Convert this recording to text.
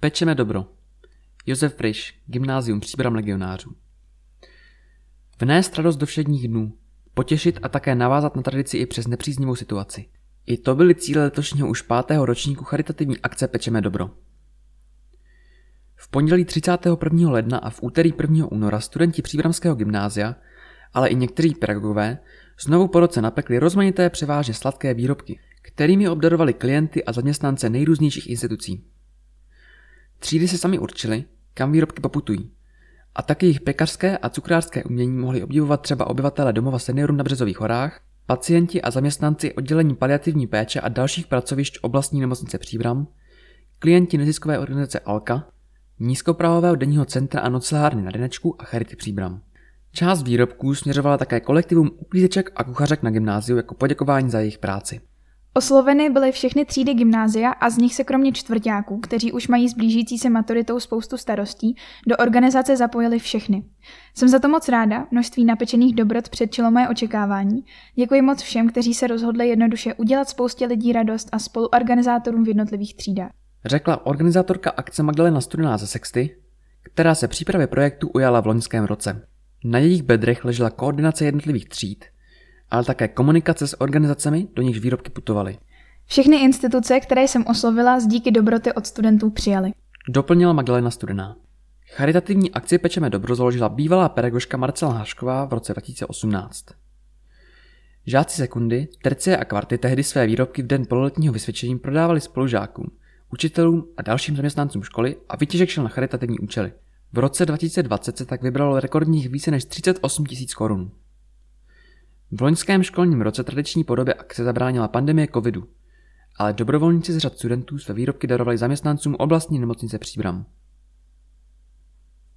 Pečeme dobro. Josef Friš, Gymnázium Příbram legionářů. Vnést radost do všedních dnů, potěšit a také navázat na tradici i přes nepříznivou situaci. I to byly cíle letošního už pátého ročníku charitativní akce Pečeme dobro. V pondělí 31. ledna a v úterý 1. února studenti Příbramského gymnázia, ale i někteří pedagogové, znovu po roce napekli rozmanité převážně sladké výrobky, kterými obdarovali klienty a zaměstnance nejrůznějších institucí. Třídy se sami určili, kam výrobky poputují. A taky jejich pekařské a cukrářské umění mohli obdivovat třeba obyvatele domova seniorů na Březových horách, pacienti a zaměstnanci oddělení paliativní péče a dalších pracovišť oblastní nemocnice Příbram, klienti neziskové organizace Alka, nízkoprahového denního centra a noclehárny na Denečku a Charity Příbram. Část výrobků směřovala také kolektivům uklízeček a kuchařek na gymnáziu jako poděkování za jejich práci. Osloveny byly všechny třídy gymnázia a z nich se kromě čtvrtáků, kteří už mají s blížící se maturitou spoustu starostí, do organizace zapojili všechny. Jsem za to moc ráda, množství napečených dobrot předčilo moje očekávání. Děkuji moc všem, kteří se rozhodli jednoduše udělat spoustě lidí radost a spoluorganizátorům v jednotlivých třídách. Řekla organizátorka akce Magdalena Studená ze Sexty, která se přípravy projektu ujala v loňském roce. Na jejich bedrech ležela koordinace jednotlivých tříd, ale také komunikace s organizacemi, do nichž výrobky putovaly. Všechny instituce, které jsem oslovila, z díky dobroty od studentů přijali. Doplnila Magdalena Studená. Charitativní akci Pečeme dobro založila bývalá pedagožka Marcela Hášková v roce 2018. Žáci sekundy, tercie a kvarty tehdy své výrobky v den pololetního vysvědčení prodávali spolužákům, učitelům a dalším zaměstnancům školy a vytěžek šel na charitativní účely. V roce 2020 se tak vybralo rekordních více než 38 tisíc korun. V loňském školním roce tradiční podobě akce zabránila pandemie covidu, ale dobrovolníci z řad studentů své výrobky darovali zaměstnancům oblastní nemocnice Příbram.